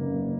They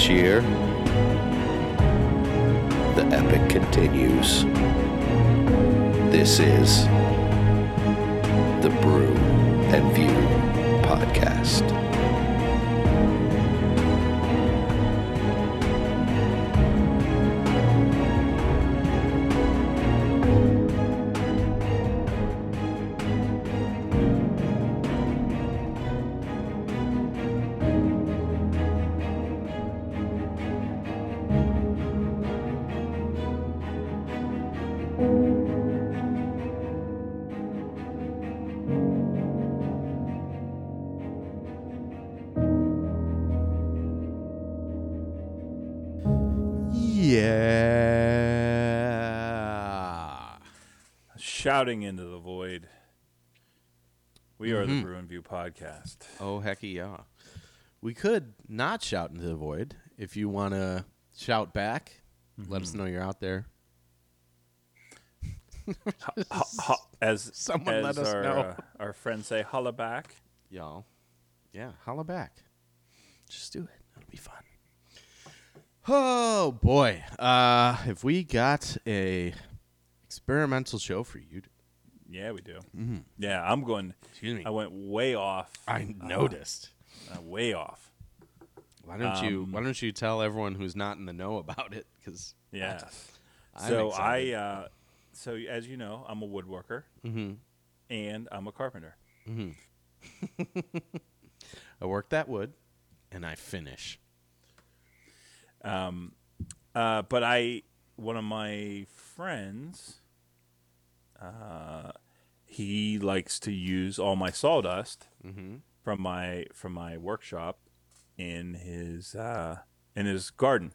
This year, the epic continues. This is the Brew and View podcast. Shouting into the void. We are the Brew and View podcast. Oh hecky yeah. We could not shout into the void. If you want to shout back, let us know you're out there. As Someone as let us our, know. uh, our friends say, holla back. Y'all. Yeah, holla back. Just do it. It'll be fun. Oh boy. Uh if we got a experimental show for you. Yeah, we do. Yeah, I'm going. Excuse me. I went way off. I noticed. Uh, way off. Why don't you um, why don't you tell everyone who's not in the know about it cuz Yeah. I'm so excited. I, uh, so as you know, I'm a woodworker Mhm. and I'm a carpenter. I work that wood and I finish. Um, uh, but I, one of my friends, uh, he likes to use all my sawdust from my from my workshop in his uh, in his garden.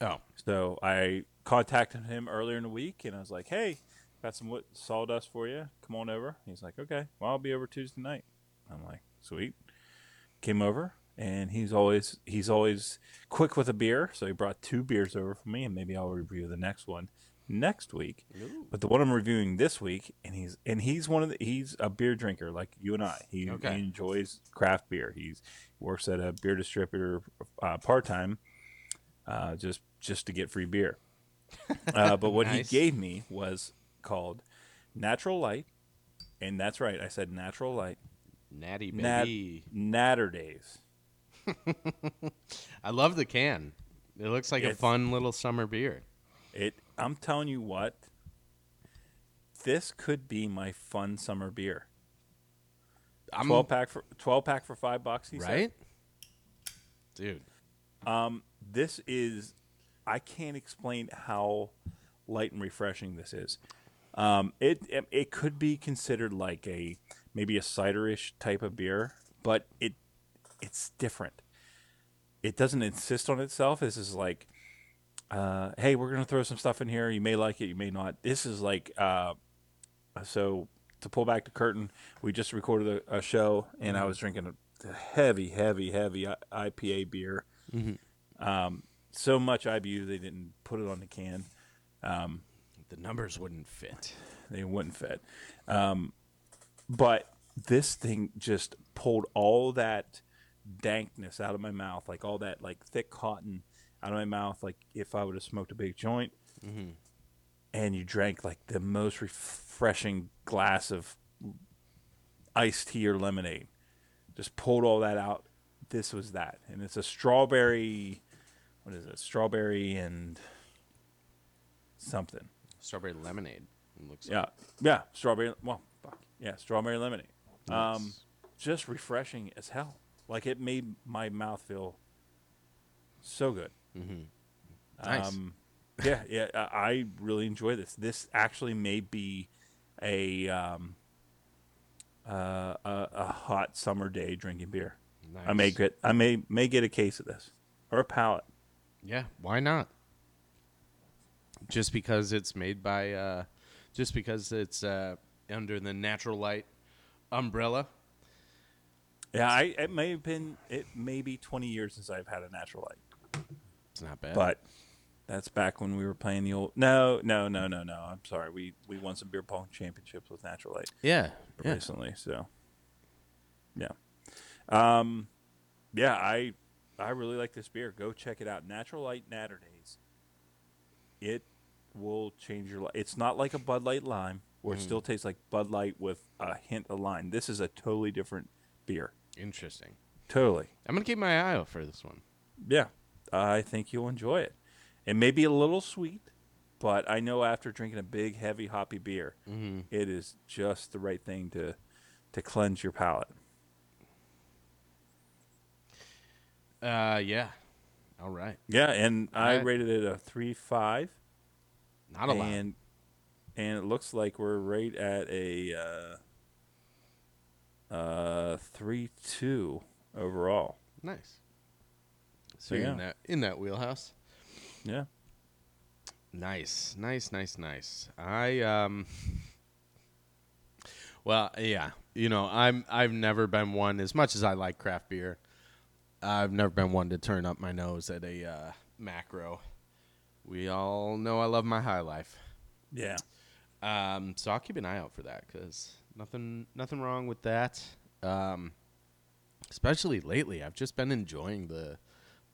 Oh. So I contacted him earlier in the week, and I was like, "Hey, got some wood sawdust for you. Come on over." He's like, "Okay, well, I'll be over Tuesday night." I'm like, "Sweet." Came over, and he's always he's always quick with a beer. So he brought two beers over for me, and maybe I'll review the next one next week. But the one I'm reviewing this week, and he's and he's one of the he's a beer drinker like you and I. He, Okay. he enjoys craft beer. He's works at a beer distributor uh, part time, uh, just just to get free beer. Uh, but what Nice. he gave me was called Natural Light, and that's right. I said Natural Light. Natty Nat- baby. Naturdays. I love the can. It looks like a fun little summer beer. It. I'm telling you what. This could be my fun summer beer. I'm Twelve pack for twelve pack for five bucks. He said. right? Dude. Um, this is, I can't explain how light and refreshing this is. Um, it, it it could be considered like a maybe a ciderish type of beer, but it it's different. It doesn't insist on itself. This is like, uh, hey, we're gonna throw some stuff in here. You may like it, you may not. This is like, uh, so to pull back the curtain, we just recorded a, a show, and I was drinking a heavy, heavy, heavy IPA beer. Um, so much IBU they didn't put it on the can. The numbers wouldn't fit. They wouldn't fit. Um, but this thing just pulled all that dankness out of my mouth, like all that like thick cotton out of my mouth, like if I would have smoked a big joint. And you drank like the most refreshing glass of iced tea or lemonade. Just pulled all that out. This was that, and it's a strawberry. What is it? Strawberry and something. Strawberry lemonade. Looks Yeah, yeah, strawberry. Well, fuck yeah, strawberry lemonade. Um, Nice. just refreshing as hell. Like it made my mouth feel so good. Nice. Um, yeah, yeah, I really enjoy this. This actually may be a um, uh, a, a hot summer day drinking beer. I may get I may may get a case of this or a pallet. Yeah, why not? Just because it's made by, uh, just because it's uh, under the natural light umbrella. Yeah, I it may have been it may be twenty years since I've had a natural light. It's not bad. But that's back when we were playing the old. No, no, no, no, no. I'm sorry. We we won some beer pong championships with Natural Light yeah, yeah. recently. So, yeah, um, yeah. I I really like this beer. Go check it out. Natural Light Naturdays. It will change your life. It's not like a Bud Light Lime, where it still tastes like Bud Light with a hint of lime. This is a totally different beer. Interesting. Totally. I'm gonna keep my eye out for this one. Yeah, I think you'll enjoy it. It may be a little sweet, but I know after drinking a big, heavy, hoppy beer, it is just the right thing to to cleanse your palate. Uh, yeah. All right. Yeah, and I rated it a three five, Not a lot. and and it looks like we're right at a uh, uh three two overall. Nice. So you're in Yeah. that in that wheelhouse. Yeah, Nice, nice, nice, nice. I um Well, yeah. You know, I'm I've never been one as much as I like craft beer. I've never been one to turn up my nose at a uh, macro. We all know I love my high life. yeah, Um, so I'll keep an eye out for that because nothing, nothing wrong with that. Um, especially lately, I've just been enjoying the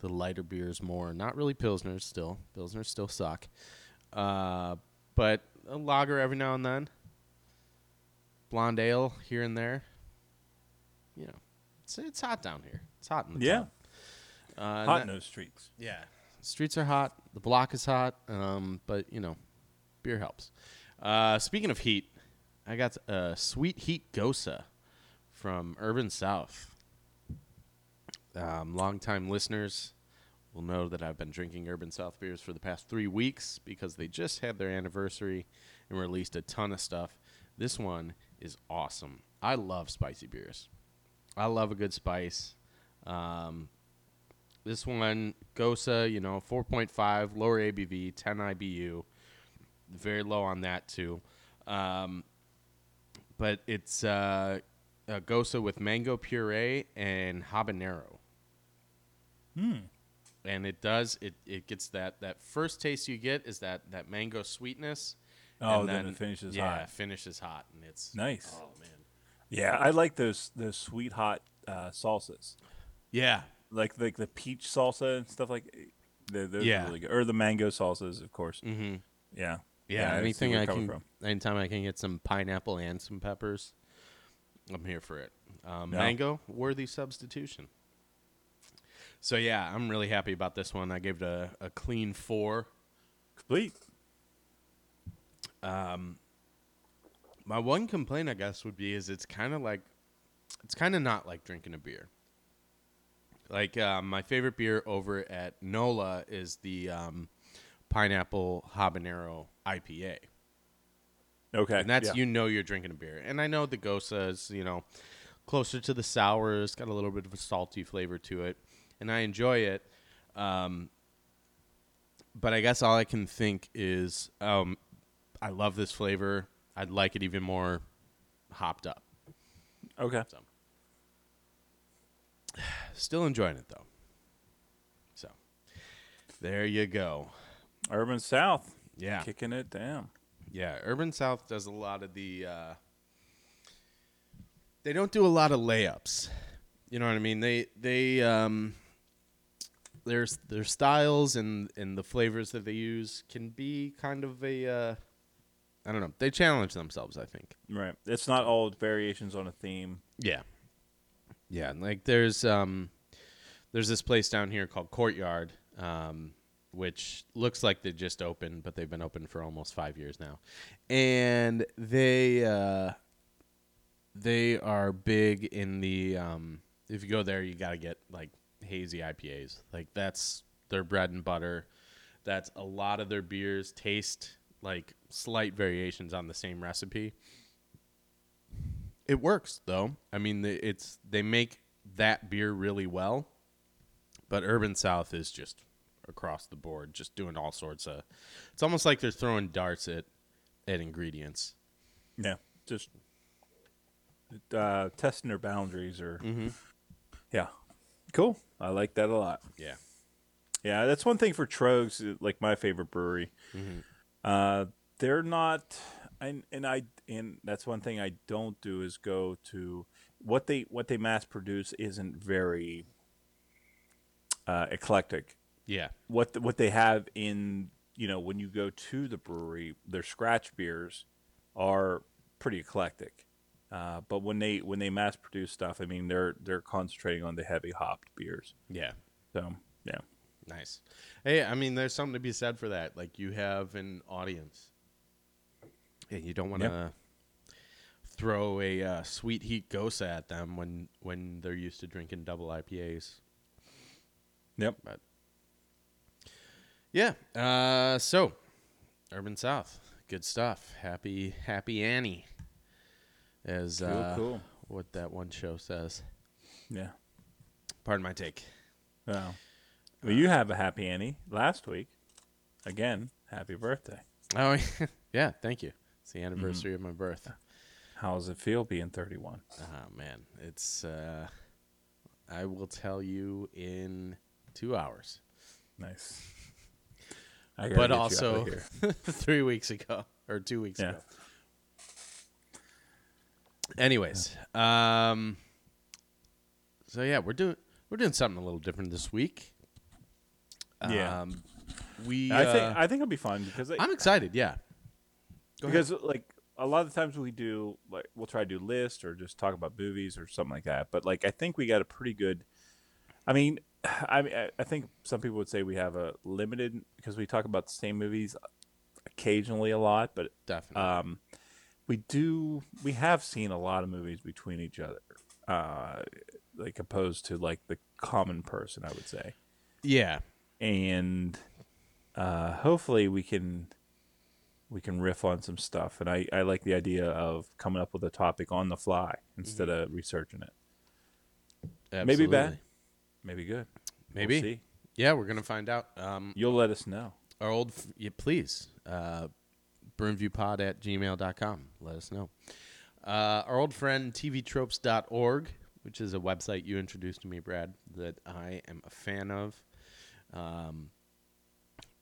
the lighter beers more. Not really pilsners still. Pilsners still suck. Uh, but a lager every now and then. Blonde ale here and there. You know, it's it's hot down here. It's hot in the Yeah. Uh, hot in those streets. yeah. Streets are hot. The block is hot. Um, but you know, beer helps. Uh, speaking of heat, I got a sweet heat Gose from Urban South. Um, longtime listeners will know that I've been drinking Urban South beers for the past three weeks because they just had their anniversary and released a ton of stuff. This one is awesome. I love spicy beers. I love a good spice. Um, this one, Gose, you know, 4.5, lower ABV, 10 IBU. Very low on that, too. Um, but it's uh, a Gose with mango puree and habanero. Hmm. And it does, it, it gets that, that first taste you get is that, that mango sweetness. Oh, and then it finishes yeah, hot. it finishes hot. And it's Nice. Oh, man. Yeah, I like those those sweet hot uh, salsas. Yeah. like like the peach salsa and stuff like they're, those Yeah. really good. Or the mango salsas, of course. Mm-hmm. Yeah. Yeah, see anything I can, anytime I can get some pineapple and some peppers, I'm here for it. Um, Yeah. Mango, worthy substitution. So yeah, I'm really happy about this one. I gave it a, a clean four. Complete. My one complaint, I guess, would be is it's kind of like, it's kind of not like drinking a beer. Like uh, my favorite beer over at Nola is the um, pineapple habanero IPA. Okay. and that's yeah. you know you're drinking a beer. And I know the Gose is you know closer to the sour. It's got a little bit of a salty flavor to it, and I enjoy it. Um, but I guess all I can think is, um, I love this flavor. I'd like it even more hopped up. Okay. Still enjoying it though. So there you go. Urban South. Yeah. Kicking it down. Yeah, Urban South does a lot of the. Uh, they don't do a lot of layups. You know what I mean? They they um, their their styles and and the flavors that they use can be kind of a. Uh, I don't know. They challenge themselves. I think. Right. It's not all variations on a theme. Yeah. Yeah, like there's um there's this place down here called Courtyard, um, which looks like they just opened, but they've been open for almost five years now. And they uh they are big in the um if you go there you gotta get like hazy IPAs. Like that's their bread and butter. That's a lot of their beers taste like slight variations on the same recipe. It works though. I mean, it's they make that beer really well, but Urban South is just across the board, just doing all sorts of. It's almost like they're throwing darts at at ingredients. Yeah. Just uh, testing their boundaries or. Mm-hmm. Yeah. Cool. I like that a lot. Yeah, Yeah, that's one thing for Troegs, uh, like my favorite brewery. Mm-hmm. Uh, they're not, and and I and that's one thing I don't do is go to what they what they mass produce isn't very uh, eclectic. yeah, What the, what they have in you know when you go to the brewery, their scratch beers are pretty eclectic. Uh, but when they when they mass produce stuff, I mean they're they're concentrating on the heavy hopped beers. yeah. So yeah, Nice. Hey, I mean, there's something to be said for that. Like you have an audience, and you don't want to throw a uh, sweet heat gose at them when when they're used to drinking double IPAs. yep. But yeah, uh, so Urban South, good stuff. Happy Happy Annie, as Cool, uh, cool. what that one show says. Yeah. Pardon my take. Wow. Well, you have a happy Annie last week. Again, happy birthday. Oh yeah, thank you. It's the anniversary of my birth. How does it feel being 31? Oh man, it's. Uh, I will tell you in two hours. Nice. I But get you out of also three weeks ago or two weeks Yeah. ago. Anyways, um, so yeah, we're doing we're doing something a little different this week. Yeah. um, we. I think uh, I think it'll be fun because I, I'm excited. Yeah, Go ahead. because like a lot of the times we do like we'll try to do lists or just talk about movies or something like that. But like I think we got a pretty good. I mean, I mean, I- I think some people would say we have a limited because we talk about the same movies occasionally a lot, but definitely. um, we do we have seen a lot of movies between each other, uh, like opposed to like the common person, I would say, yeah, and uh, hopefully we can we can riff on some stuff. And I I like the idea of coming up with a topic on the fly instead of researching it. Maybe bad, maybe good. Maybe. We'll see. Yeah, we're gonna find out. Um, You'll let us know. our old f- yeah, please uh broomviewpod at gmail.com let us know uh, our old friend tvtropes.org which is a website you introduced to me brad that i am a fan of um,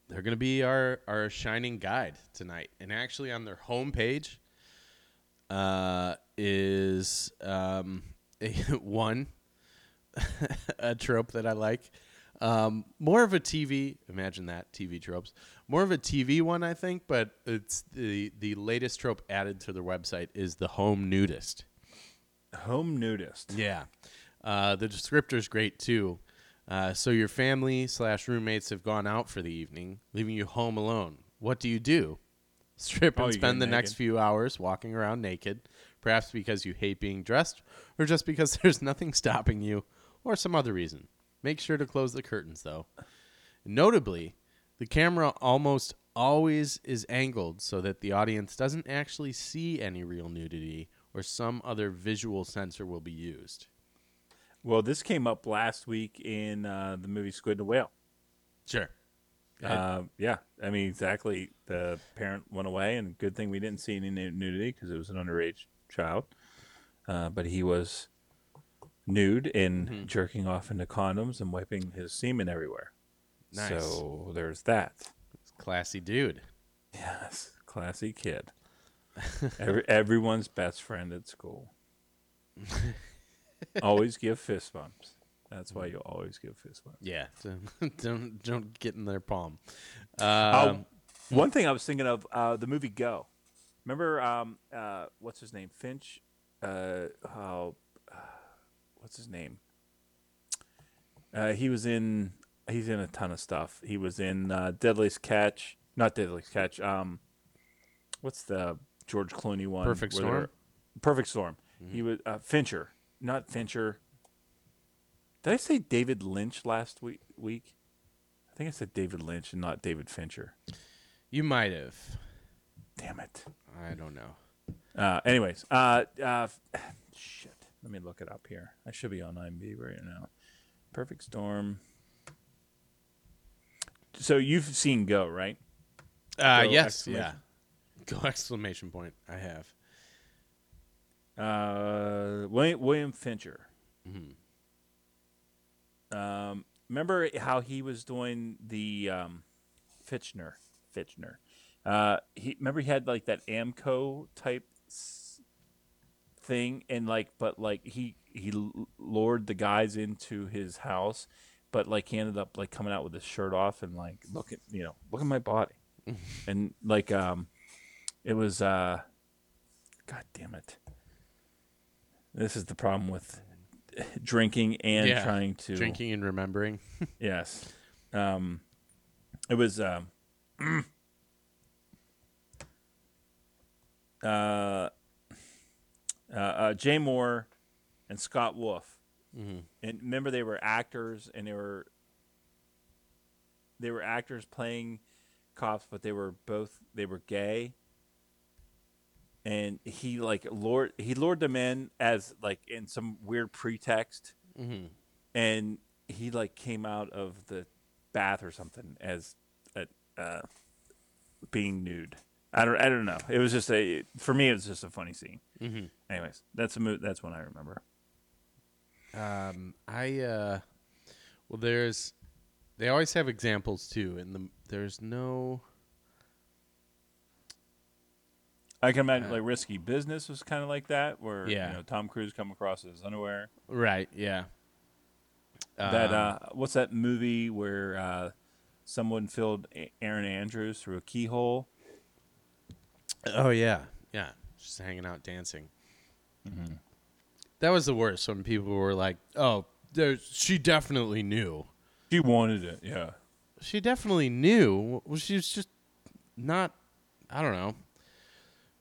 they're going to be our, our shining guide tonight and actually on their homepage uh, is um, a, one a trope that I like. Um, more of a TV. Imagine that TV tropes. More of a TV one, I think. But it's the the latest trope added to their website is the home nudist. Home nudist. Yeah, uh, the descriptor's great too. Uh, so your family slash roommates have gone out for the evening, leaving you home alone. What do you do? Strip Oh, and you spend the get next few hours walking around naked, perhaps because you hate being dressed, or just because there's nothing stopping you, or some other reason. Make sure to close the curtains, though. Notably, the camera almost always is angled so that the audience doesn't actually see any real nudity or some other visual censor will be used. Well, this came up last week in uh, the movie Squid and Whale. Sure. Uh, yeah, I mean exactly. The parent went away, and good thing we didn't see any nudity because it was an underage child. Uh, but he was nude and Mm-hmm. jerking off into condoms and wiping his semen everywhere. Nice. So there's that. Classy dude. Yes, classy kid. Every, everyone's best friend at school. always give fist bumps. That's why you always give fist bumps. Yeah. Don't don't, don't get in their palm. Oh, Um, one thing I was thinking of uh, the movie Go. Remember, um, uh, what's his name? Finch. Uh, how? what's his name? Uh, he was in. He's in a ton of stuff. He was in uh, Deadliest Catch. Not Deadliest Catch. Um, what's the George Clooney one? Perfect Storm? Perfect Storm. He was uh, Fincher, not Fincher. Did I say David Lynch last week? Week. I think I said David Lynch and not David Fincher. you might have. Damn it. I don't know. Uh, anyways, uh, uh, shit. Let me look it up here. I should be on IMDb right now. Perfect Storm. So you've seen Go, right? Uh, Go yes. Yeah. Go exclamation point. I have. Uh, William, William Fincher. Mm-hmm. Um, remember how he was doing the um, Fichtner? Fichtner. Uh, he remember he had like that Amco type thing, and like, but like he he lured the guys into his house, but like he ended up like coming out with his shirt off and like look at you know look at my body, and like um, it was uh, god damn it. This is the problem with drinking and Yeah, trying to Drinking and remembering. Yes. Um, it was um, uh, uh, uh, Jay Mohr and Scott Wolf. And remember, they were actors, and they were they were actors playing cops, but they were both they were gay. And he like lured he lured them in as like in some weird pretext Mm-hmm. and he like came out of the bath or something as a, uh, being nude. I don't I don't know. It was just a for me it was just a funny scene. Mm-hmm. Anyways, that's a mo- that's one I remember. Um, I uh, well, there's they always have examples too, and the there's no I can imagine like risky business was kind of like that, where Yeah. you know Tom Cruise come across his underwear. right, yeah. that Um, uh, what's that movie where uh, someone filled Erin Andrews through a keyhole? Oh yeah, yeah, just hanging out dancing. That was the worst when people were like, "Oh, there, she definitely knew. She wanted it, yeah. She definitely knew. Well, she was just not. I don't know.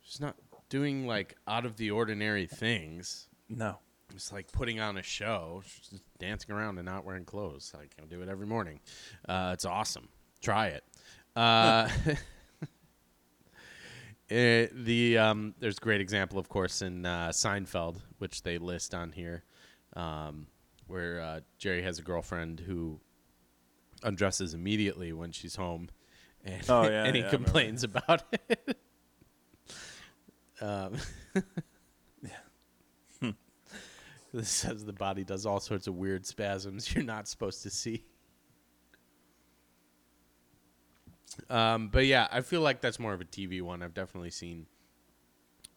She's not doing like out of the ordinary things. No, It's like putting on a show, She's just dancing around and not wearing clothes. I can do it every morning. Uh, it's awesome. Try it. Uh, eh, the um, there's a great example, of course, in uh, Seinfeld, which they list on here, um, where uh, Jerry has a girlfriend who undresses immediately when she's home, and, Oh, yeah, and he yeah, complains about it. um, This says the body does all sorts of weird spasms you're not supposed to see. Um, but yeah, I feel like that's more of a TV one. I've definitely seen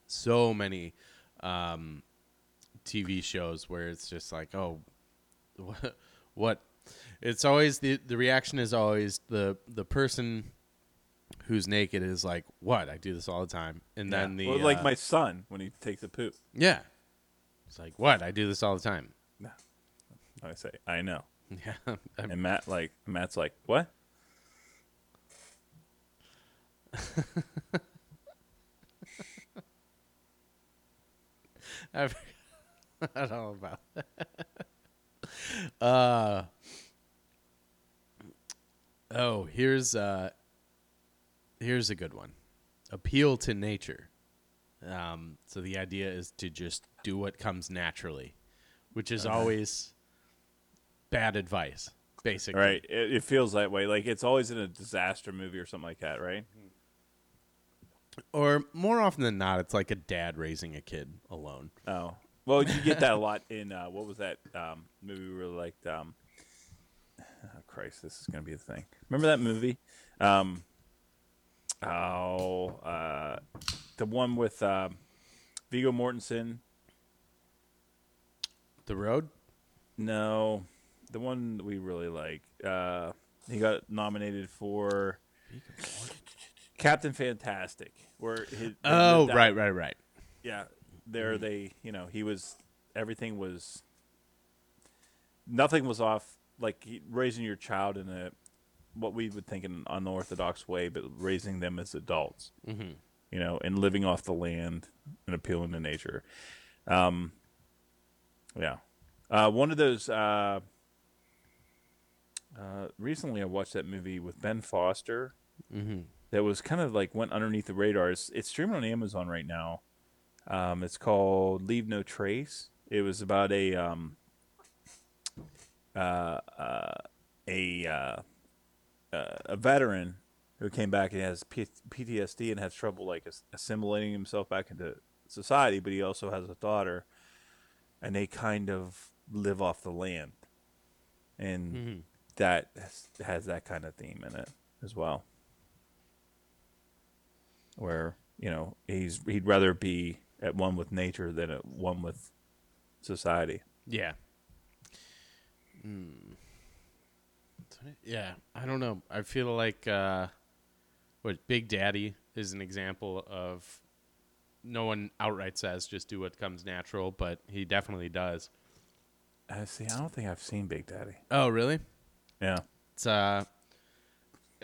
so many um, TV shows where it's just like, oh, what? what? It's always the the reaction is always the the person who's naked is like, what? I do this all the time, and then the Well, like uh, my son when he takes a poop. yeah, it's like what? I do this all the time. I say, I know. Yeah, I'm- And Matt like Matt's like, what? I forgot all about that. uh, oh, here's uh, here's a good one. Appeal to nature. Um, so the idea is to just do what comes naturally, which is always bad advice. basically. Right. It, it feels that way. Like it's always in a disaster movie or something like that, right? Or more often than not, it's like a dad raising a kid alone. Oh. Well, you get that a lot in uh, what was that um, movie we really liked? Um, oh, Christ, this is gonna be the thing. Remember that movie? Um, oh, uh, the one with um Viggo Mortensen. The road. No, the one that we really like. Uh, he got nominated for Captain Fantastic. Where his, Oh, that- right, right, right. yeah there they you know he was everything was nothing was off like he, raising your child in a what we would think in an unorthodox way but raising them as adults Mm-hmm. you know and living off the land and appealing to nature um yeah uh one of those uh uh recently i watched that movie with ben foster Mm-hmm. That was kind of like went underneath the radar. It's, it's streaming on Amazon right now. Um, it's called Leave No Trace. It was about a um, uh, uh, a uh, uh, a veteran who came back and has P- PTSD and has trouble like as- assimilating himself back into society, but he also has a daughter, and they kind of live off the land, and Mm-hmm. that has, has that kind of theme in it as well where you know he's he'd rather be at one with nature than at one with society. Yeah. Mm. Yeah, I don't know. I feel like uh, what Big Daddy is an example of no one outright says just do what comes natural, but he definitely does. I see. I don't think I've seen Big Daddy. Oh, really? Yeah. It's uh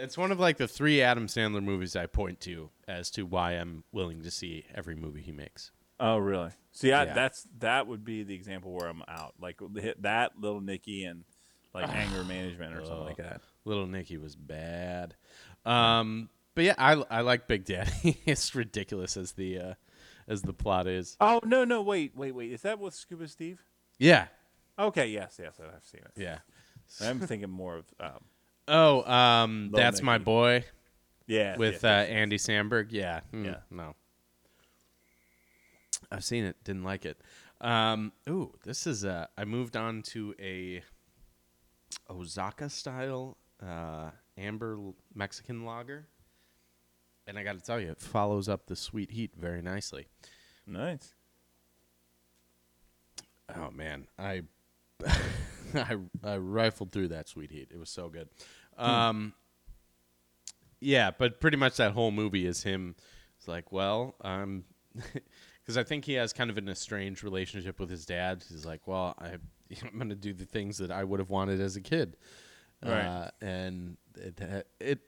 it's one of like the three Adam Sandler movies I point to as to why I'm willing to see every movie he makes. Oh, really? See, I, Yeah. that's that would be the example where I'm out. Like hit that Little Nicky and like anger management or something like that. Little Nicky was bad. Um but yeah, I I like Big Daddy. it's ridiculous as the uh as the plot is. Oh no, no, wait, wait, wait. Is that with Scuba Steve? Yeah. Okay, yes, yes, I've seen it. Yeah. I'm thinking more of um, Oh, um that's my boy yeah with yes, uh. Andy Samberg. Yeah. Mm, Yeah. No. I've seen it, didn't like it. Um ooh, this is uh I moved on to a Osaka style uh amber Mexican lager. And I got to tell you, it follows up the sweet heat very nicely. nice. Oh man, I I I rifled through that sweet heat. It was so good. Um Yeah, but pretty much that whole movie is him it's like, well, um cuz I think he has kind of an estranged relationship with his dad. He's like, well, I I'm going to do the things that I would have wanted as a kid. Right. Uh, and it it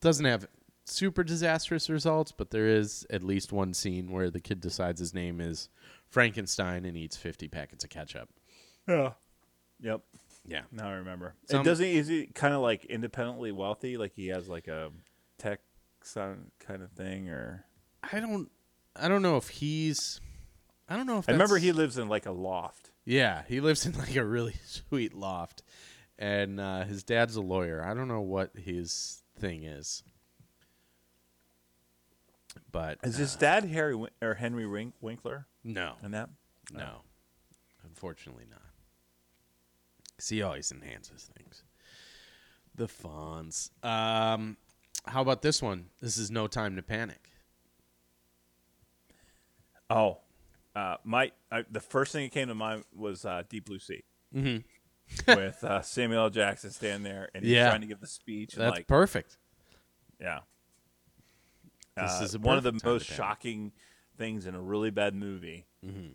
doesn't have super disastrous results, but there is at least one scene where the kid decides his name is Frankenstein and eats 50 packets of ketchup. Yeah. Yep. Yeah. Now I remember. Some- and doesn't he, is he kind of like independently wealthy? Like he has like a tech son kind of thing, or I don't I don't know if he's I don't know if I remember that's- he lives in like a loft. Yeah, he lives in like a really sweet loft, and uh, his dad's a lawyer. I don't know what his thing is, but Is his dad Harry Win- or Henry Wink- Winkler no, in that? no, unfortunately not. 'Cause he always enhances things. The Fonz. Um, how about this one? This is No Time to Panic. Oh, uh, my uh, the first thing that came to mind was uh, Deep Blue Sea Mm-hmm. with uh, Samuel L. Jackson standing there and he's Yeah. trying to give the speech. And That's like, perfect. yeah, This Uh, is one of the perfect time to most shocking things in a really bad movie. Mm-hmm.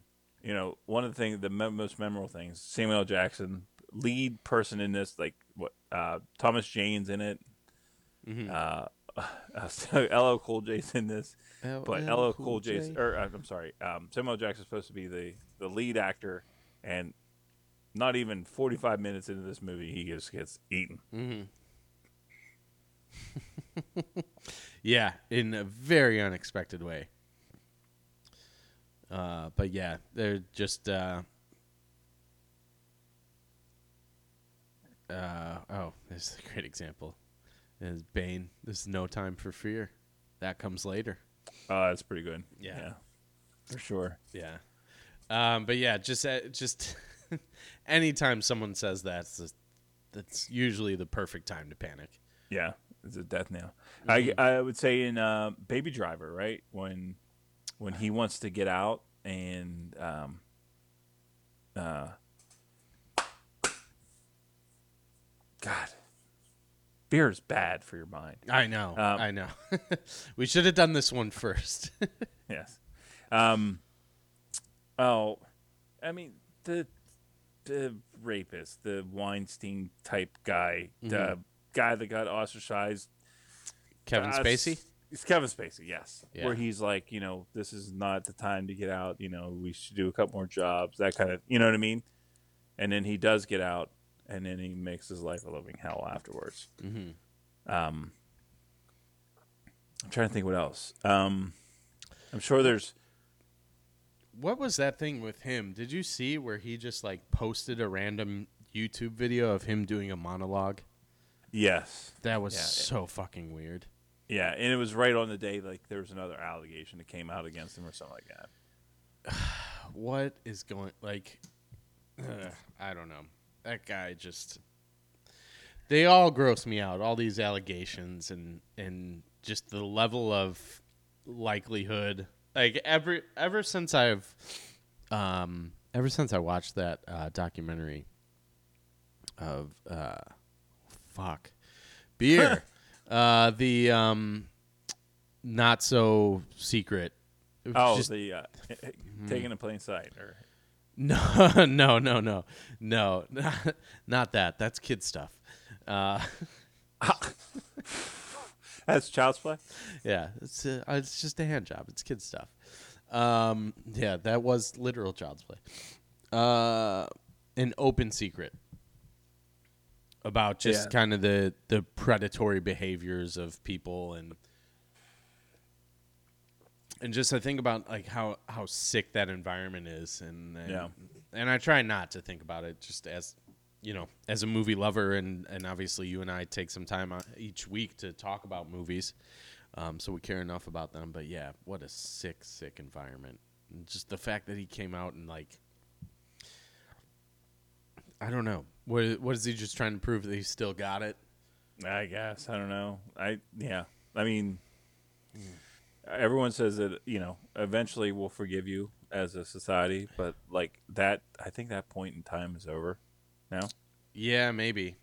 You know, one of the things, the me- most memorable things, Samuel L. Jackson, lead person in this, like what uh, Thomas Jane's in it. Mm-hmm. Uh, uh, so LL Cool J's in this, but LL LL Cool J's, or uh, I'm sorry, um, Samuel L. Jackson's supposed to be the the lead actor, and not even 45 minutes into this movie, he just gets eaten. Mm-hmm. Yeah, in a very unexpected way. Uh, but yeah, they're just uh, Uh, oh, this is a great example. Is Bane. There's no time for fear. That comes later. Oh, that's pretty good. Yeah. for sure. Yeah. Um, but yeah, just uh, just anytime someone says that, that's usually the perfect time to panic. Yeah, it's a death nail. I I would say in uh, Baby Driver, right when when he wants to get out and um, uh, God, beer is bad for your mind. I know. Um, I know. we should have done this one first. Yes. Um. Oh, I mean the the rapist, the Weinstein type guy, the guy that got ostracized Kevin Uh, Spacey. It's, it's Kevin Spacey, yes. Yeah. Where he's like, you know, this is not the time to get out. You know, we should do a couple more jobs. That kind of, you know what I mean? And then he does get out, and then he makes his life a living hell afterwards. Mm-hmm. Um, I'm trying to think what else. Um, I'm sure there's. What was that thing with him? Did you see where he just like posted a random YouTube video of him doing a monologue? Yes. That was Yeah, it- so fucking weird. Yeah, and it was right on the day like there was another allegation that came out against him or something like that. What is going like? Uh, I don't know. That guy just. They all gross me out. All these allegations and and just the level of likelihood. Like ever ever since I've, um, ever since I watched that uh, documentary of uh, fuck beer, uh, the um, not so secret. It was Oh, just- the uh, taking a plain sight or no, no, no, no, no, not, not that. That's kid stuff. Uh, that's child's play. yeah, it's uh, it's just a hand job. It's kid stuff. Um, yeah, that was literal child's play. Uh, an open secret about just Yeah. kind of the the predatory behaviors of people and and just I think about like how how sick that environment is and, and Yeah. and I try not to think about it just as you know as a movie lover and and obviously you and I take some time each week to talk about movies um, so we care enough about them but yeah what a sick sick environment and just the fact that he came out and like I don't know what what is he just trying to prove that he still got it I guess I don't know. I yeah. I mean, everyone says that you know eventually we'll forgive you as a society, but like that, I think that point in time is over now. yeah maybe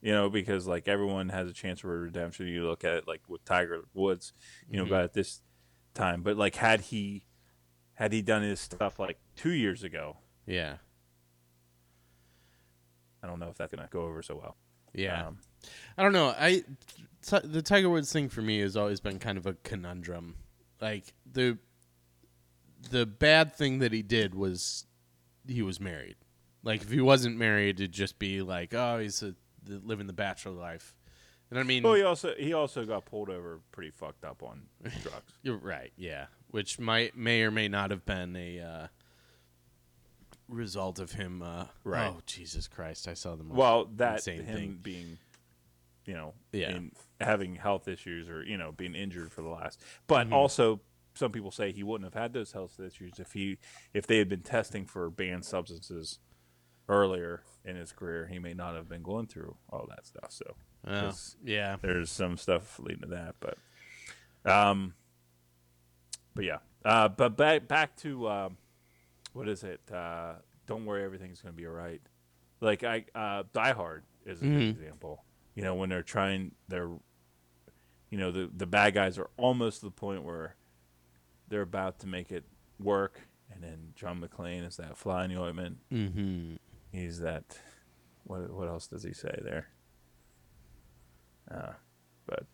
You know, because like everyone has a chance for redemption. You look at it like with Tiger Woods, you know, about at this time. But like, had he had he done his stuff like two years ago, yeah I don't know if that's gonna go over so well. yeah Um, I don't know. I t- the Tiger Woods thing for me has always been kind of a conundrum. Like the the bad thing that he did was he was married. Like if he wasn't married, it'd just be like, oh, he's a, the, living the bachelor life. And I mean, well, he also he also got pulled over pretty fucked up on drugs. You're right, yeah. Which might may or may not have been a uh, result of him. Uh, Right. Oh Jesus Christ! I saw the most Well, that insane him thing. being, you know, Yeah. in having health issues or you know being injured for the last. But Mm-hmm. also, some people say he wouldn't have had those health issues if he if they had been testing for banned substances earlier in his career. He may not have been going through all that stuff. So Oh, yeah, there's some stuff leading to that, but um, but yeah, uh, but back back to um, what is it? Uh, don't worry, everything's gonna be all right. Like I, uh, Die Hard is a good example. You know, when they're trying, they're, you know, the the bad guys are almost to the point where they're about to make it work, and then John McClane is that fly in the ointment. mm-hmm. He's that. What what else does he say there? Uh, but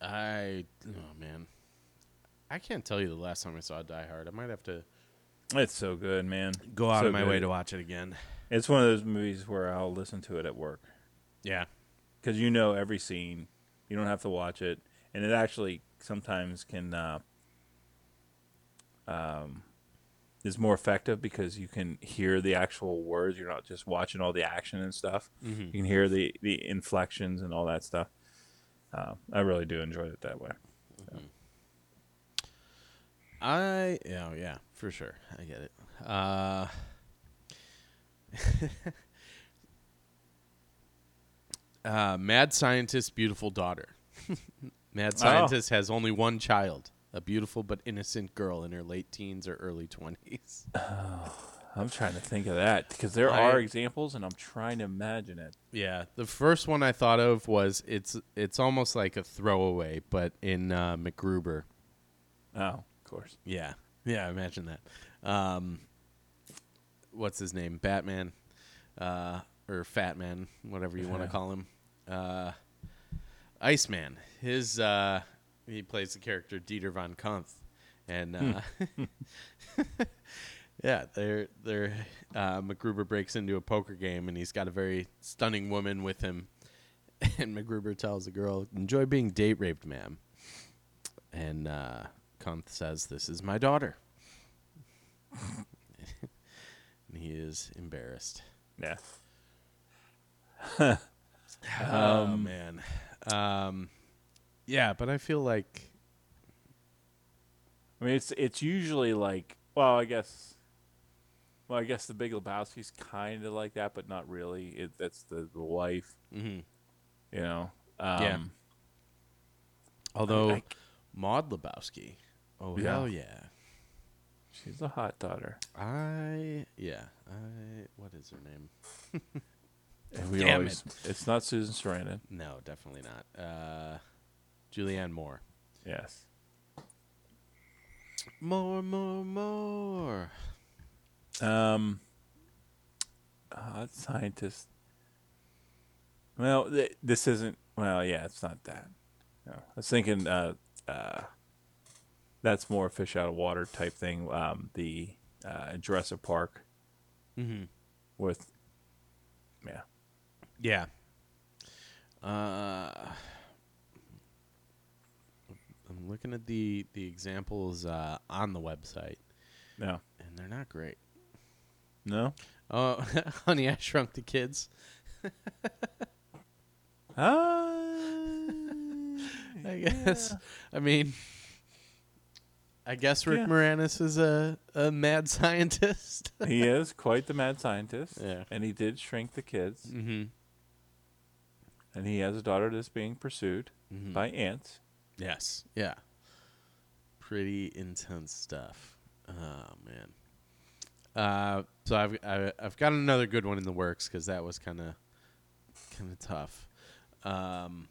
I oh man, I can't tell you the last time I saw Die Hard. I might have to it's so good, man. go out So of my way to watch it again. It's one of those movies where I'll listen to it at work Yeah, because you know every scene. You don't have to watch it, and it actually sometimes can. Uh, um, is more effective because you can hear the actual words. You're not just watching all the action and stuff. Mm-hmm. You can hear the the inflections and all that stuff. Uh, I really do enjoy it that way. I yeah yeah for sure I get it. Uh, uh, mad scientist, beautiful daughter. mad scientist has only one child, a beautiful but innocent girl in her late teens or early twenties. I'm trying to think of that because there I- are examples, and I'm trying to imagine it. Yeah, the first one I thought of was it's it's almost like a throwaway, but in uh, MacGruber. Oh, of course. Yeah, yeah, imagine that. Um, what's his name? Batman, uh, or Fat Man, whatever you want to call him. Uh, Iceman. His uh, he plays the character Dieter von Cunth, and uh, yeah, they're they're uh, MacGruber breaks into a poker game, and he's got a very stunning woman with him, and MacGruber tells the girl, "Enjoy being date raped, ma'am." And uh, says, "This is my daughter." and he is embarrassed. Yeah. oh man, um, yeah, but I feel like I mean, it's it's usually like, well, I guess, well, I guess the Big Lebowski's kind of like that, but not really. It that's the, the wife, mhm. you know. Um, Yeah. although I- Maude Lebowski, oh Yeah. hell yeah, she's a hot daughter, I yeah, I what is her name? and we Damn always. It's not Susan Sarandon. No, definitely not. Uh, Julianne Moore. Yes. More, more, more. Um. Hot scientist. Well, th- this isn't. Well, yeah, it's not that. No. I was thinking. Uh, uh, that's more fish out of water type thing. Um, the uh, Jurassic Park Mm-hmm. with. Yeah. Yeah. Uh, I'm looking at the the examples uh, on the website, No. and they're not great. No. Oh, Honey, I Shrunk the Kids. Ah. I guess. I mean, I guess Rick Yeah. Moranis is a, a mad scientist. he is quite the mad scientist. Yeah. And he did shrink the kids. mm-hmm. And he has a daughter that's being pursued Mhm. by ants. Yes. Yeah. Pretty intense stuff. Oh man. Uh, so I've I, I've got another good one in the works because that was kind of kind of tough. Um,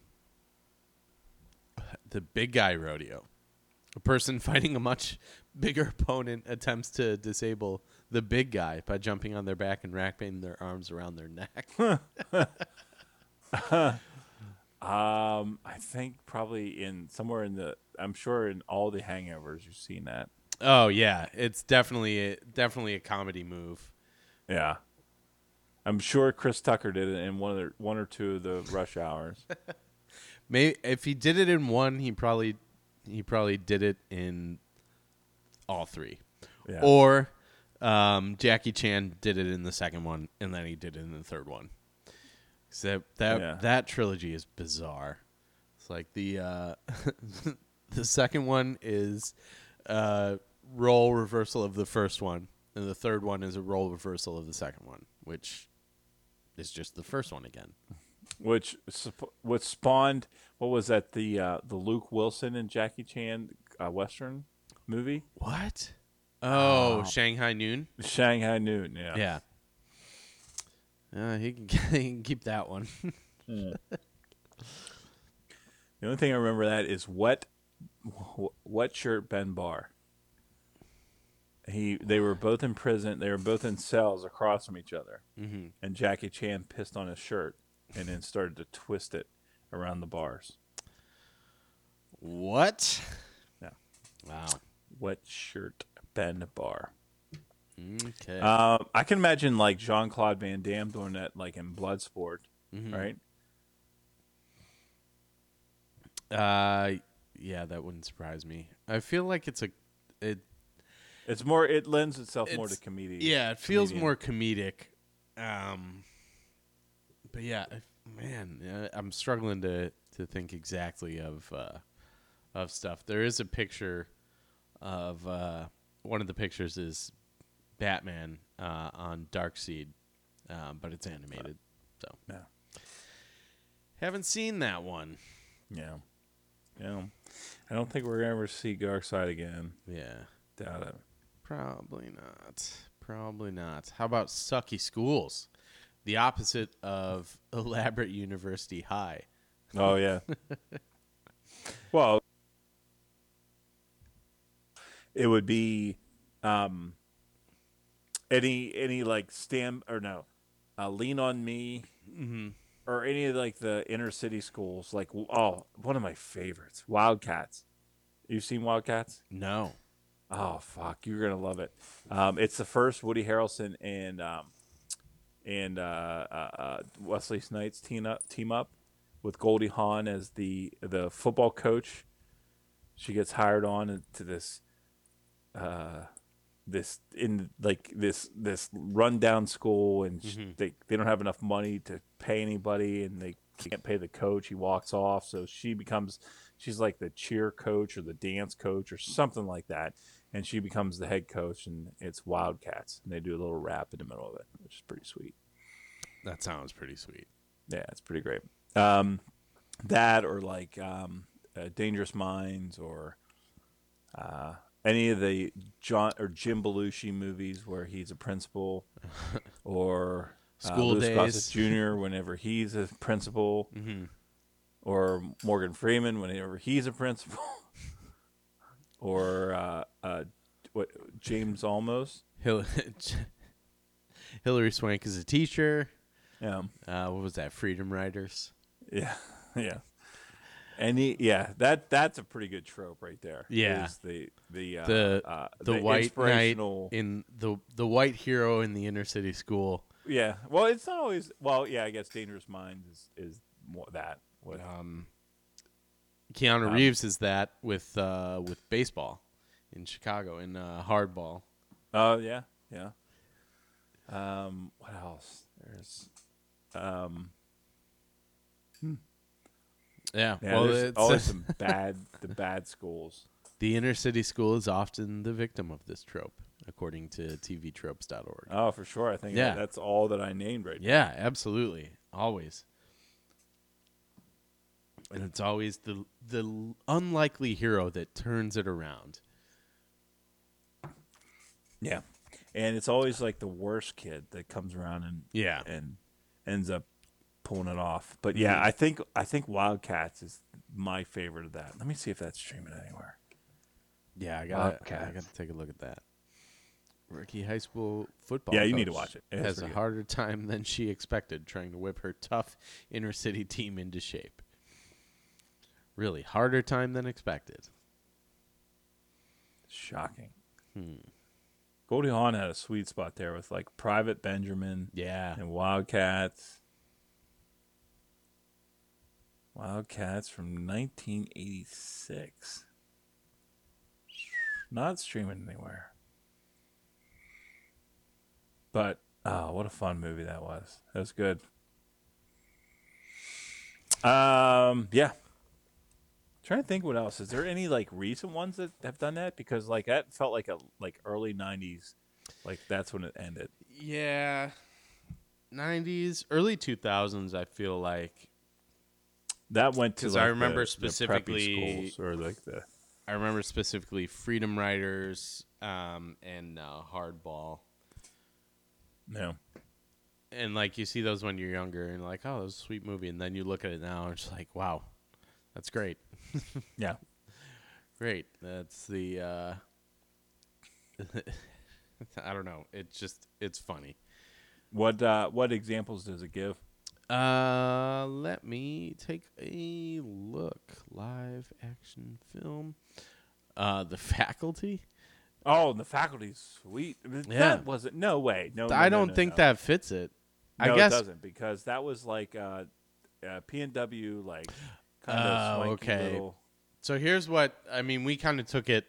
the big guy rodeo. A person fighting a much bigger opponent attempts to disable the big guy by jumping on their back and wrapping their arms around their neck. Um, I think probably in somewhere in the. I'm sure in all the Hangovers you've seen that. oh yeah, it's definitely a, definitely a comedy move. Yeah. I'm sure Chris Tucker did it in one of the, one or two of the rush hours. Maybe if he did it in one, he probably he probably did it in all three. Yeah. Or um, Jackie Chan did it in the second one, and then he did it in the third one. that that, Yeah. that trilogy is bizarre. It's like the uh, the second one is uh, role reversal of the first one, and the third one is a role reversal of the second one, which is just the first one again. which sup- what spawned what was that the uh, the Luke Wilson and Jackie Chan uh, Western movie What? Oh, Shanghai Noon. Shanghai Noon. Yeah. Yeah. Uh, he can he can keep that one. The only thing I remember that is wet, wh- wet shirt Ben Barr. He they were both in prison. They were both in cells across from each other. mm-hmm. And Jackie Chan pissed on his shirt and then started to twist it around the bars. What? Yeah. Wow. Wet shirt Ben Bar. Okay. Um, I can imagine like Jean Claude Van Damme doing that, like in Bloodsport, Mhm. right? Uh, yeah, that wouldn't surprise me. I feel like it's a it. It's more. It lends itself more to comedy. Yeah, it feels comedian. more comedic. Um, but yeah, man, I'm struggling to to think exactly of uh, of stuff. There is a picture of uh, one of the pictures is Batman uh, on Darkseid, um, but it's animated. So Yeah. haven't seen that one. Yeah. Yeah. I don't think we're gonna ever see Darkseid again. Yeah, Doubt it. probably not. Probably not. How about sucky schools? The opposite of elaborate university high. Oh yeah. well, it would be um any any like stam or no, uh, lean on me Mm-hmm. or any of like the inner city schools. Like oh, one of my favorites, Wildcats. You've seen Wildcats? No. Oh fuck, you're gonna love it. Um, it's the first Woody Harrelson and um, and uh, uh, uh, Wesley Snipes team up team up with Goldie Hawn as the the football coach. She gets hired on to this uh, this in like this this rundown school, and sh they they don't have enough money to pay anybody, and they can't pay the coach. He walks off, so she becomes she's like the cheer coach or the dance coach or something like that, and she becomes the head coach, and it's Wildcats, and they do a little rap in the middle of it, which is pretty sweet. That sounds pretty sweet. Yeah, it's pretty great. Um, that or like um, uh, Dangerous Minds or uh, any of the John or Jim Belushi movies where he's a principal, or uh, School Louis Gossett Days. Jr. whenever he's a principal, Mm-hmm. or Morgan Freeman whenever he's a principal, or uh, uh, what James Almost. Hil- Hilary Swank is a teacher. Yeah. Uh, what was that? Freedom Writers. Yeah, yeah. Any yeah, that that's a pretty good trope right there. Yeah. is the the uh, The uh, the, white knight in the the white hero in the inner city school. yeah, well, it's not always. Well, yeah, I guess Dangerous Minds is is more that. With, Um, Keanu Um, Reeves is that with uh, with baseball in Chicago in uh, hardball. oh yeah, yeah. Um, what else? There's um, Yeah, yeah, well, there's it's, always some bad the bad schools. the inner city school is often the victim of this trope, according to TVTropes.org. Oh, for sure. I think Yeah. that's all that I named right Yeah, absolutely. Always. And it's always the the unlikely hero that turns it around. Yeah, and it's always like the worst kid that comes around and Yeah. and ends up pulling it off. But yeah, I think I think Wildcats is my favorite of that. Let me see if that's streaming anywhere. Yeah, I got I got to take a look at that. Rookie high school football. Yeah, you need to watch it. It's has a good. harder time than she expected trying to whip her tough inner city team into shape. Really harder time than expected. Shocking. Hmm. Goldie Hawn had a sweet spot there with like Private Benjamin Yeah. and Wildcats. Wildcats from 1986. Not streaming anywhere. But oh, what a fun movie that was. That was good. Um, yeah. Trying to think what else. Is there any like recent ones that have done that? Because like that felt like a like early '90s, like that's when it ended. Yeah. 90s, early 2000s I feel like That went to 'Cause like I remember the- the specifically- schools or like the I remember specifically Freedom Writers um, and uh, Hardball. no. And like you see those when you're younger and like, oh, that was a sweet movie. And then you look at it now and it's like, wow, that's great. Yeah. Great. That's the uh I don't know. It's just it's funny. What uh what examples does it give? Uh let me take a look. Live action film. Uh The Faculty. Oh, the faculty's sweet. That wasn't no way. No, no, I no, don't no, think no. that fits it. No, I guess it doesn't because that was like uh, uh P and W like kind Oh, of swanky okay. little So here's what I mean. We kind of took it.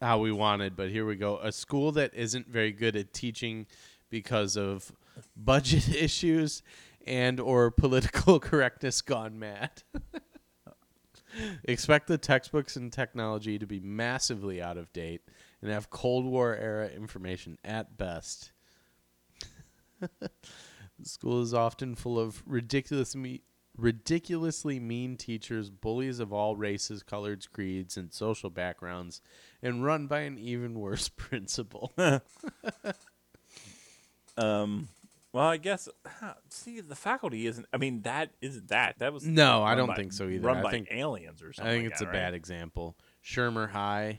how we wanted, but here we go. A school that isn't very good at teaching because of budget issues and or political correctness gone mad. Expect the textbooks and technology to be massively out of date and have Cold War era information at best. the school is often full of ridiculous me- ridiculously mean teachers, bullies of all races, colors, creeds, and social backgrounds, and run by an even worse principal. Um, well, I guess see the faculty isn't. I mean, that isn't that. That was No, I don't by- think so either. Run I by think- aliens or something. I think like it's that, a bad example. Shermer High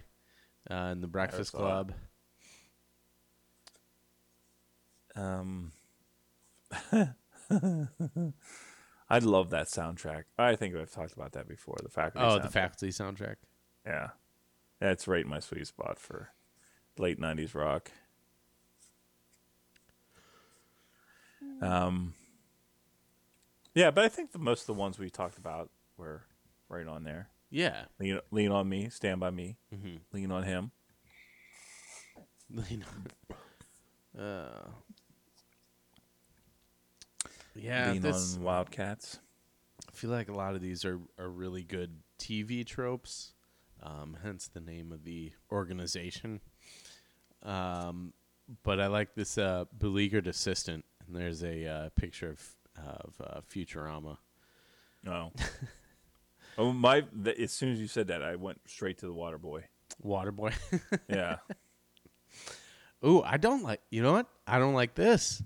uh, and the Breakfast that. Club. Um, I love that soundtrack. I think I've talked about that before. The faculty. Oh, the soundtrack. faculty soundtrack. Yeah, that's right in my sweet spot for late '90s rock. Um, yeah, but I think the most of the ones we talked about were right on there. Yeah. Lean, lean on me, stand by me. Mhm. Lean on him. Lean on. Uh, yeah, lean this, on Wildcats. I feel like a lot of these are, are really good TV tropes, um, hence the name of the organization. Um, but I like this uh, beleaguered assistant, and there's a uh, picture of of uh, Futurama. No. oh my! The, as soon as you said that, I went straight to the Water Boy. Waterboy. Yeah. Ooh, I don't like. You know what? I don't like this.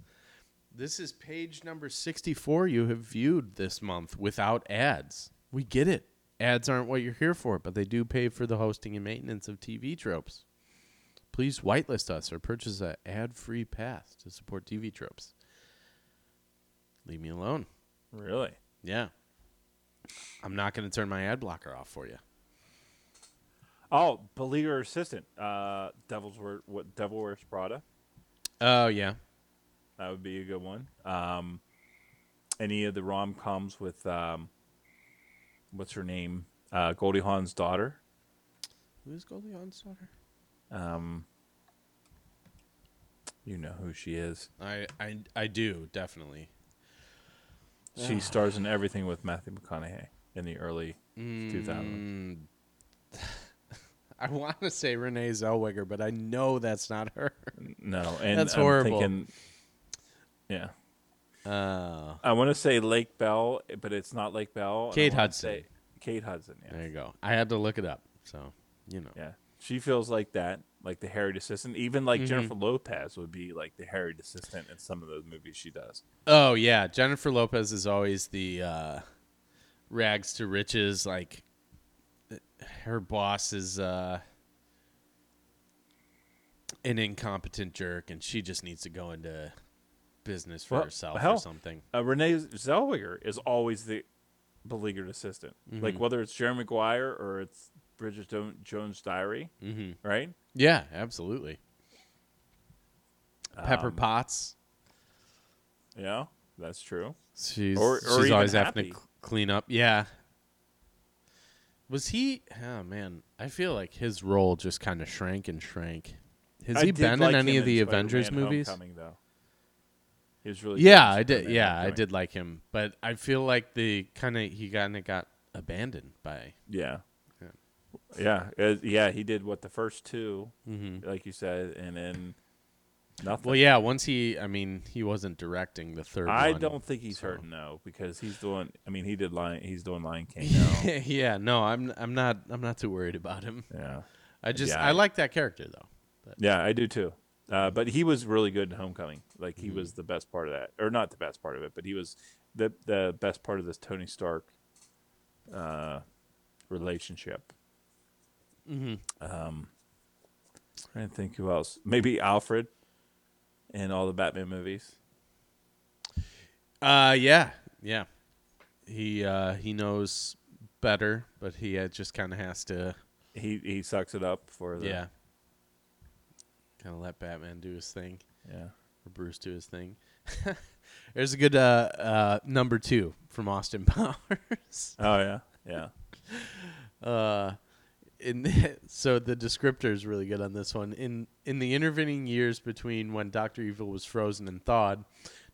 This is page number 64 you have viewed this month without ads. We get it. Ads aren't what you're here for, but they do pay for the hosting and maintenance of TV tropes. Please whitelist us or purchase a ad-free pass to support TV tropes. Leave me alone. really? Yeah. I'm not going to turn my ad blocker off for you. Oh, beleaguered assistant. Uh, Devil's Wear, what? Devil Wears Prada. Oh, yeah. That would be a good one. Um, any of the rom coms with um, what's her name? Uh, Goldie Hawn's daughter. Who's Goldie Hawn's daughter? Um, you know who she is. I, I, I do, definitely. She stars in everything with Matthew McConaughey in the early 2000s. Mm, I want to say Renee Zellweger, but I know that's not her. No, and That's I'm horrible. Thinking, yeah, Uh, I want to say Lake Bell, but it's not Lake Bell. Kate Hudson. Kate Hudson. Yeah, there you go. I had to look it up, so you know. yeah. She feels like that, like the harried assistant. Even like Mhm. Jennifer Lopez would be like the harried assistant in some of those movies she does. Oh yeah, Jennifer Lopez is always the uh, rags to riches. Like her boss is uh, an incompetent jerk, and she just needs to go into business for Well, herself hell, or something. Uh, Renee Zellweger is always the beleaguered assistant. Like Mhm. whether it's Jerry Maguire or it's Bridget Jo- Jones' Diary, Mm-hmm. right? Yeah, absolutely. Pepper Um, Potts. Yeah, that's true. She's Or- or she's always having to cl- clean up. Yeah. Was he? Oh man, I feel like his role just kind of shrank and shrank. Has I he been like in any of the Avengers movies? Homecoming, though. He was really Yeah, in I did. Yeah, I did like him, but I feel like the kind of he kind of got abandoned by. Yeah. Yeah. Yeah. uh, yeah, he did what the first two, hmm like you said, and then nothing. Well, yeah. Once he, I mean, he wasn't directing the third. I one, don't think he's so. hurting though because he's doing. I mean, he did Lion. He's doing Lion King now. yeah, no, I'm. I'm not. I'm not too worried about him. yeah. I just. Yeah, I I- like that character though. Yeah, I do too. Uh, but he was really good in Homecoming. Like he Mm-hmm. was the best part of that, or not the best part of it, but he was the the best part of this Tony Stark uh, relationship. Mm-hmm. Um, trying to think who else. Maybe Alfred in all the Batman movies. Uh, yeah, yeah. He uh he knows better, but he uh, just kind of has to. He he sucks it up for the Yeah. Kind of let Batman do his thing, yeah. or Bruce do his thing. There's a good uh, uh, number two from Austin Powers. Oh yeah, yeah. uh, in the, so the descriptor is really good on this one. In in the intervening years between when Doctor Evil was frozen and thawed,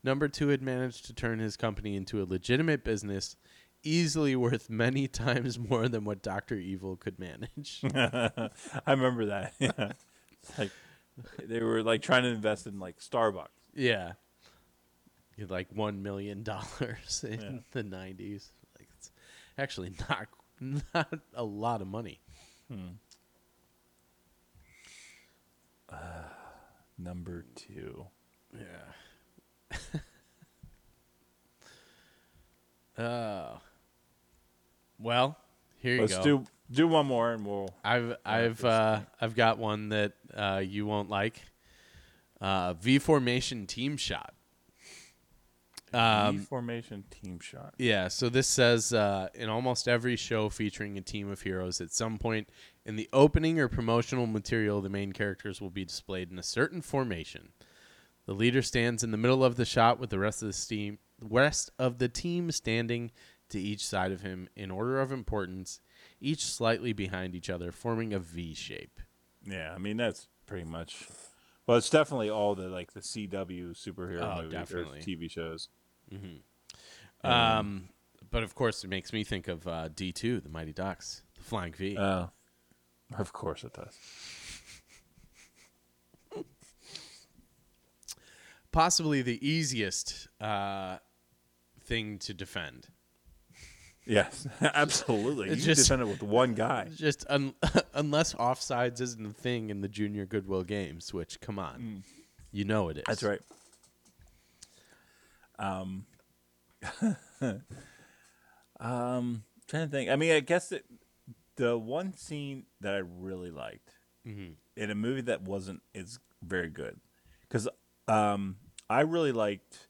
Number Two had managed to turn his company into a legitimate business, easily worth many times more than what Doctor Evil could manage. I remember that. Yeah. It's like they were like trying to invest in like Starbucks. yeah, You had, like one million dollars in Yeah. the nineties. Like it's actually not not a lot of money. Hmm. Number two. Yeah. Oh. Well, here you Let's go. do do one more and we'll. I've I've uh, I've got one that uh, you won't like. Uh, v formation team shot. Um, V formation team shot. yeah, so this says uh, in almost every show featuring a team of heroes, at some point in the opening or promotional material, the main characters will be displayed in a certain formation. The leader stands in the middle of the shot with the rest of the team, rest of the team standing to each side of him in order of importance, each slightly behind each other, forming a V shape. Yeah, I mean that's pretty much. Well, it's definitely all the like the CW superhero Oh, movies definitely. or TV shows. Um, but of course, it makes me think of uh, D two, the Mighty Ducks, the Flying V. Oh, of course it does. Possibly the easiest uh, thing to defend. Yes, absolutely. You It's just- defend it with one guy. Just un- unless offsides isn't a thing in the junior Goodwill games, which come on, you know it is. That's right. Um, um, trying to think. I mean, I guess it, the one scene that I really liked in a movie that wasn't is very good because um, I really liked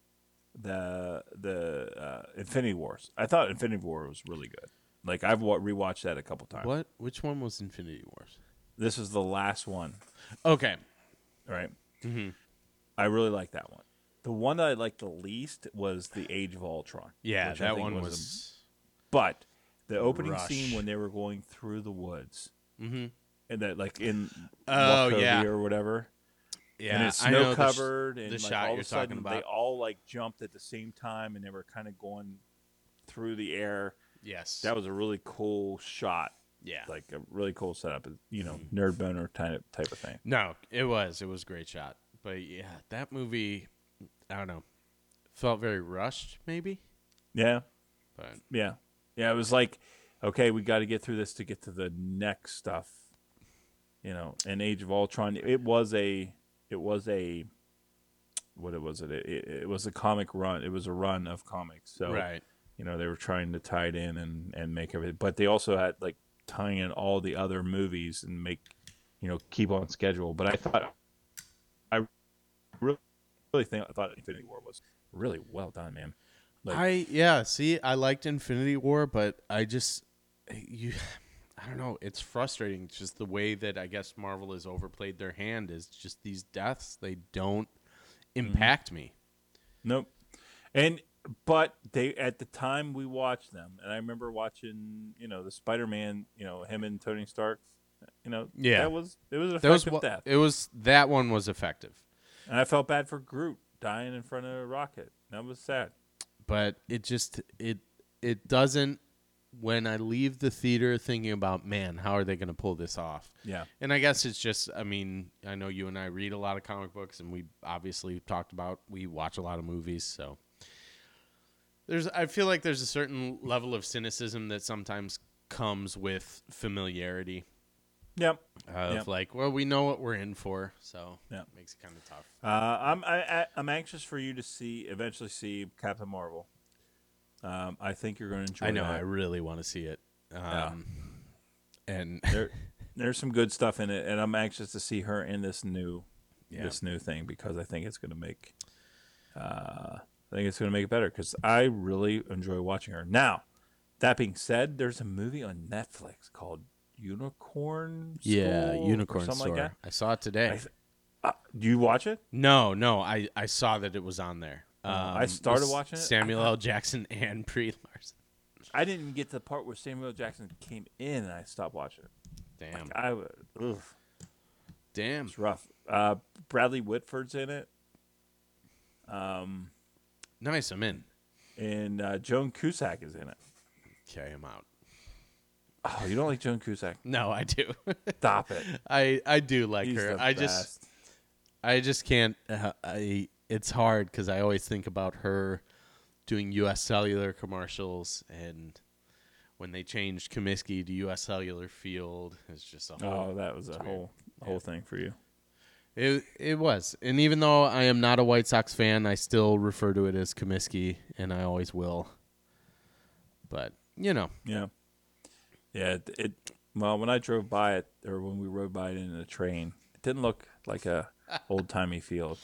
the the uh, Infinity Wars. I thought Infinity War was really good. Like I've wa- rewatched that a couple times. What? Which one was Infinity Wars? This is the last one. Okay. right? I really like that one. The one that I liked the least was the Age of Ultron. Yeah, which I that think one a- was. but the opening Rush. scene when they were going through the woods, mm-hmm. and that like in Oh, Wachovia yeah. or whatever, Yeah, and it's I know snow the covered, the and like shot all you're of a sudden they all like jumped at the same time, and they were kind of going through the air. Yes. That was a really cool shot, yeah. like a really cool setup. You know, mm-hmm. nerd boner type type of thing. No, it was. It was a great shot. But yeah, that movie, I don't know, felt very rushed, maybe. Yeah, But Yeah. Yeah, it was like, okay, we got to get through this to get to the next stuff. You know, and Age of Ultron, it was a, it was a, what it was it? It, it, it was a comic run. It was a run of comics. So, right, you know, they were trying to tie it in and, and make everything, but they also had like tying in all the other movies and make, you know, keep on schedule. But I thought, I really, really think, I thought Infinity War was really well done, man. Like- I yeah. See, I liked Infinity War, but I just you, I don't know. It's frustrating. Just the way that I guess Marvel has overplayed their hand is just these deaths. They don't mm-hmm. impact me. Nope. And but they at the time we watched them, and I remember watching, you know, the Spider Man, you know, him and Tony Stark. You know, Yeah. that was it was an That was effective death, it was. That one was effective. and I felt bad for Groot dying in front of a rocket. That was sad. but it just it it doesn't when I leave the theater thinking about man, how are they going to pull this off? Yeah, And I guess it's just I mean, I know you and I read a lot of comic books and we obviously talked about we watch a lot of movies, so there's I feel like there's a certain level of cynicism that sometimes comes with familiarity yep. of Yep. like, well, we know what we're in for, so Yeah. it makes it kind of tough. Uh, I'm I, I, I'm anxious for you to see eventually see Captain Marvel. Um, I think you're going to enjoy. I know, that. I really want to see it. Um, and there there's some good stuff in it, and I'm anxious to see her in this new Yeah. this new thing because I think it's going to make uh, I think it's going to make it better because I really enjoy watching her. Now, that being said, there's a movie on Netflix called Unicorn. Yeah, Unicorn something Store. like that. I saw it today. I th- Uh, do you watch it? no, no, I, I saw that it was on there. Um, I started watching it. Samuel L. Jackson and Brie Larson. I didn't even get to the part where Samuel L. Jackson came in, and I stopped watching it. Damn. I would. Ugh, Damn. it's rough. Uh, Bradley Whitford's in it, um, Nice. I'm in. and uh, Joan Cusack is in it. Okay, I'm out. Oh, you don't like Joan Cusack? No, I do. Stop it. I I do like He's her. I just. I just can't. Uh, I it's hard because I always think about her doing U.S. Cellular commercials, and when they changed Comiskey to U.S. Cellular Field, it's just a oh, whole. Oh, that was a weird. whole whole thing for you. It it was, and even though I am not a White Sox fan, I still refer to it as Comiskey, and I always will. But you know, Yeah. Yeah. It, it. Well, when I drove by it, or when we rode by it in the train, it didn't look like a old timey field.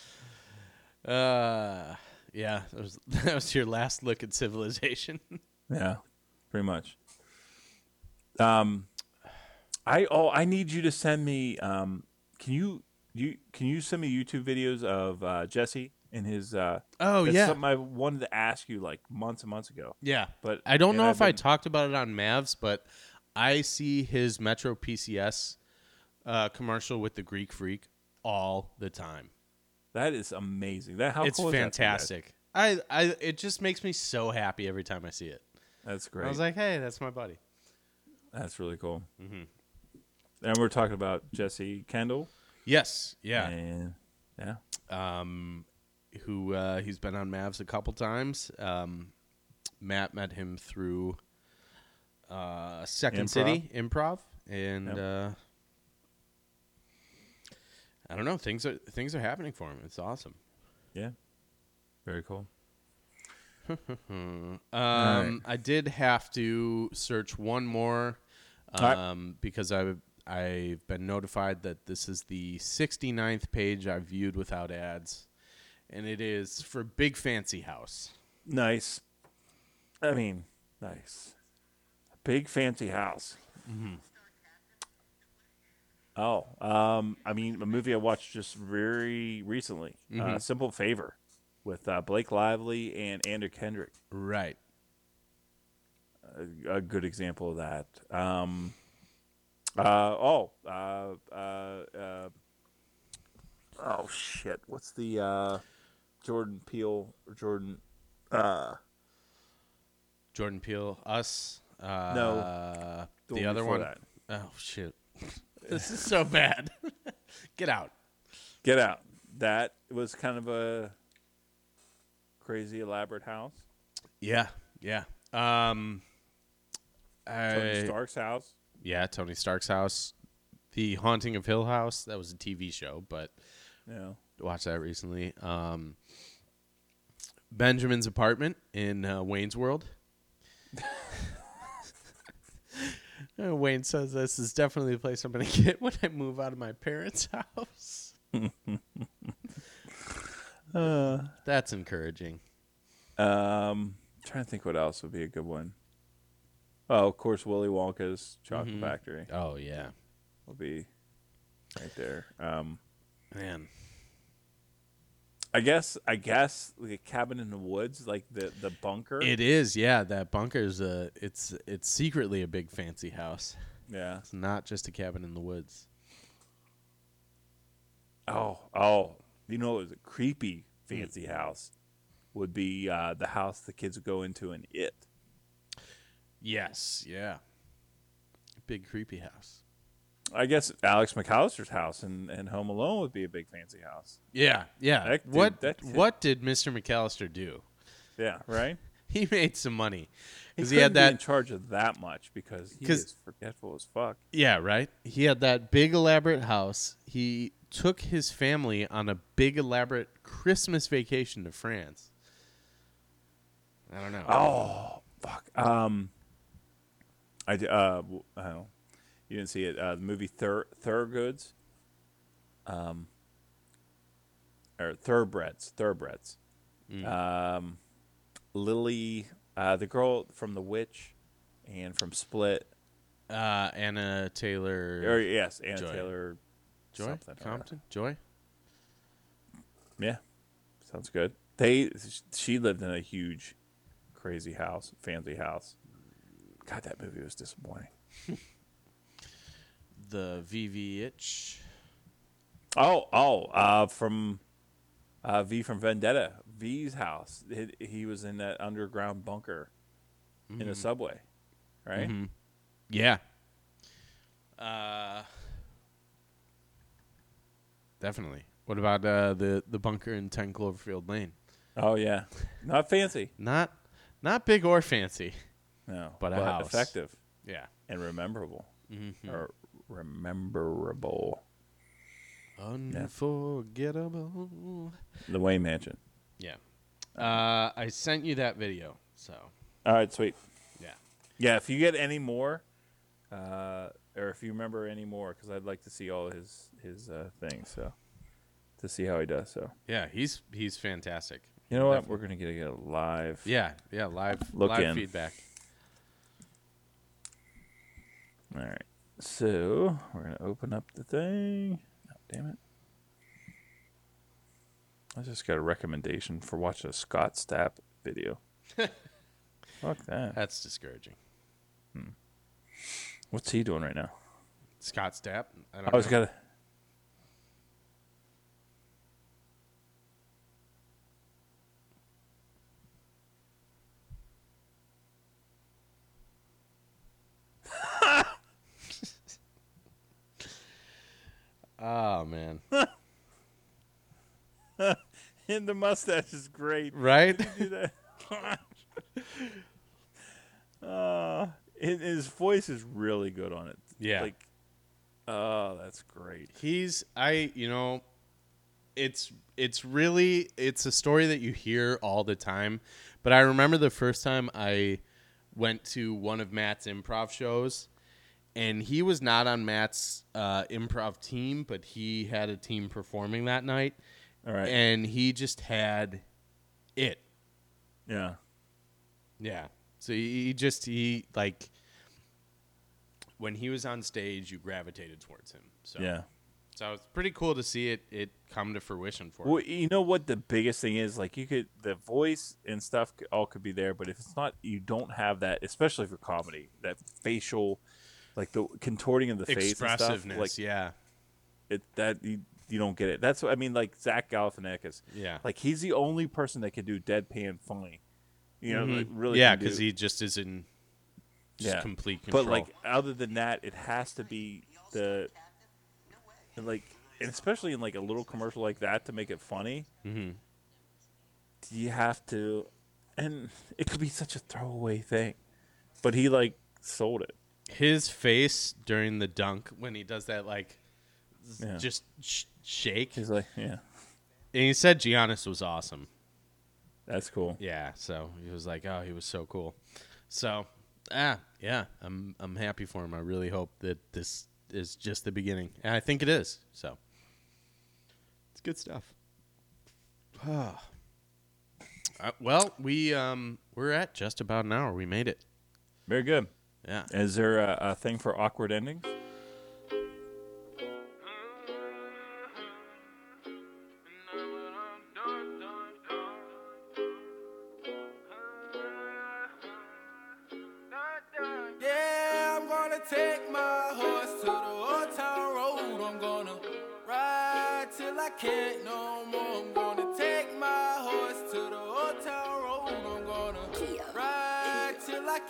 Uh, yeah, that was that was your last look at civilization. Yeah, pretty much. Um, I oh, I need you to send me. Um, can you you can you send me YouTube videos of uh, Jesse and his? Uh, oh that's yeah, something I wanted to ask you like months and months ago. yeah. But I don't know I've if I talked about it on Mavs, but I see his Metro PCS uh, commercial with the Greek Freak all the time. That is amazing. That how it's cool is that for you guys? fantastic. I, I it just makes me so happy every time I see it. That's great. I was like, hey, that's my buddy. That's really cool. Mm-hmm. And we're talking about Jesse Kendall. Yes, yeah. And yeah. Um, who uh, he's been on Mavs a couple times. Um, Matt met him through uh, Second Improv. City Improv, and Yep. uh, I don't know things are things are happening for him. It's awesome. Yeah. Very cool. Um, right. I did have to search one more All right. um, because I I've been notified that this is the 69th page I've viewed without ads, and it is for Big Fancy House. Nice. I mean, nice. Big fancy house. Mm-hmm. Oh, um, I mean, a movie I watched just very recently, Mm-hmm. uh, Simple Favor, with uh, Blake Lively and Andrew Kendrick. Right. A, a good example of that. Um, uh, oh, uh, uh, uh, oh shit! What's the uh, Jordan Peele or Jordan? Uh, Jordan Peele, Us. Uh, No. the, one other one. that. Oh shit! this is so bad. Get out. Get out. That was kind of a crazy elaborate house. Yeah, yeah. Um, Tony I- Stark's house. Yeah, Tony Stark's house. The Haunting of Hill House. That was a TV show, but Yeah. watched that recently. Um, Benjamin's apartment in uh, Wayne's World. Uh, Wayne says this is definitely the place I'm going to get when I move out of my parents' house. That's encouraging. Um, trying to think what else would be a good one. Oh, of course, Willy Wonka's Chocolate Mhm. Factory Oh yeah, will be right there. Um, man. I guess, I guess, like a cabin in the woods, like the the bunker. It is, yeah. That bunker's a it's it's secretly a big fancy house. yeah. It's not just a cabin in the woods. Oh, oh, you know, it was a creepy fancy house. Would be uh, the house the kids would go into in it. Yes, yeah. Big creepy house. I guess Alex McCallister's house and, and Home Alone would be a big fancy house. Yeah, yeah. That dude- what that kid- what did Mr. McCallister do? Yeah, right. He made some money because he, had couldn't be in that. charge of that much because he 'Cause- is forgetful as fuck. Yeah, right. He had that big elaborate house. He took his family on a big elaborate Christmas vacation to France. I don't know. Oh fuck. Um, I d- uh w- I don't know. You didn't see it. Uh, the movie Thur Thurgoods. Um. Or Thoroughbreds. Thoroughbreds. Um, Lily, uh, the girl from The Witch, and from Split. Uh, Anna Taylor Or yes, Anna Joy. Taylor. Joy Compton Joy. Yeah, sounds good. They she lived in a huge, crazy house, fancy house. God, that movie was disappointing. the VV itch. Oh, oh, uh, from uh, V from Vendetta. V's house. He, he was in that underground bunker in a subway, right? Yeah. Uh, definitely. What about uh, the the bunker in Ten Cloverfield Lane? Oh yeah, not fancy. Not not big or fancy. No, But a house. effective Yeah. and rememberable, or rememberable. Unforgettable. The Wayne Mansion. Yeah. Uh, I sent you that video, so All right, sweet. yeah. Yeah, if you get any more, uh, or if you remember any more, because I'd like to see all his his uh, things, so to see how he does. So Yeah, he's he's fantastic. you know what, we're gonna get a live. Yeah, yeah, live Look live in. feedback. All right. So we're gonna open up the thing. Oh, damn it! I just got a recommendation for watching a Scott Stapp video. Fuck that. That's discouraging. Hmm. What's he doing right now? Scott Stapp. I I was know. got to. Oh man. And the mustache is great. right? uh, and his voice is really good on it. Yeah. Like, oh, that's great. He's I you know it's it's really it's a story that you hear all the time, but I remember the first time I went to one of Matt's improv shows and he was not on Matt's uh, improv team, but he had a team performing that night All right. and he just had it. yeah. Yeah. So he, he just he like when he was on stage, you gravitated towards him. So Yeah. So it's pretty cool to see it it come to fruition for him. Well, you know what the biggest thing is? Like, you could the voice and stuff all could be there, but if it's not, you don't have that, especially for comedy, that facial, like the contorting of the face and stuff. Expressiveness, Like yeah, it, that you, you don't get it. That's what I mean. Like Zach Galifianakis. yeah, Like he's the only person that can do deadpan funny. You know, really. Mm-hmm. yeah, can do- because he just is in just Yeah. complete control. But like other than that, it has to be the and, like, and especially in like a little commercial like that to make it funny. Mhm. You have to, and it could be such a throwaway thing, but he like sold it. His face during the dunk when he does that like Yeah. just sh- shake, He's like, yeah, And he said Giannis was awesome. that's cool. Yeah, so he was like, oh, he was so cool. So, ah, yeah, I'm I'm happy for him. I really hope that this is just the beginning, and I think it is. So, it's good stuff. Ah. Uh, well, we um we're at just about an hour. We made it. Very good. Yeah. Is there a, a thing for awkward endings? Yeah, I'm gonna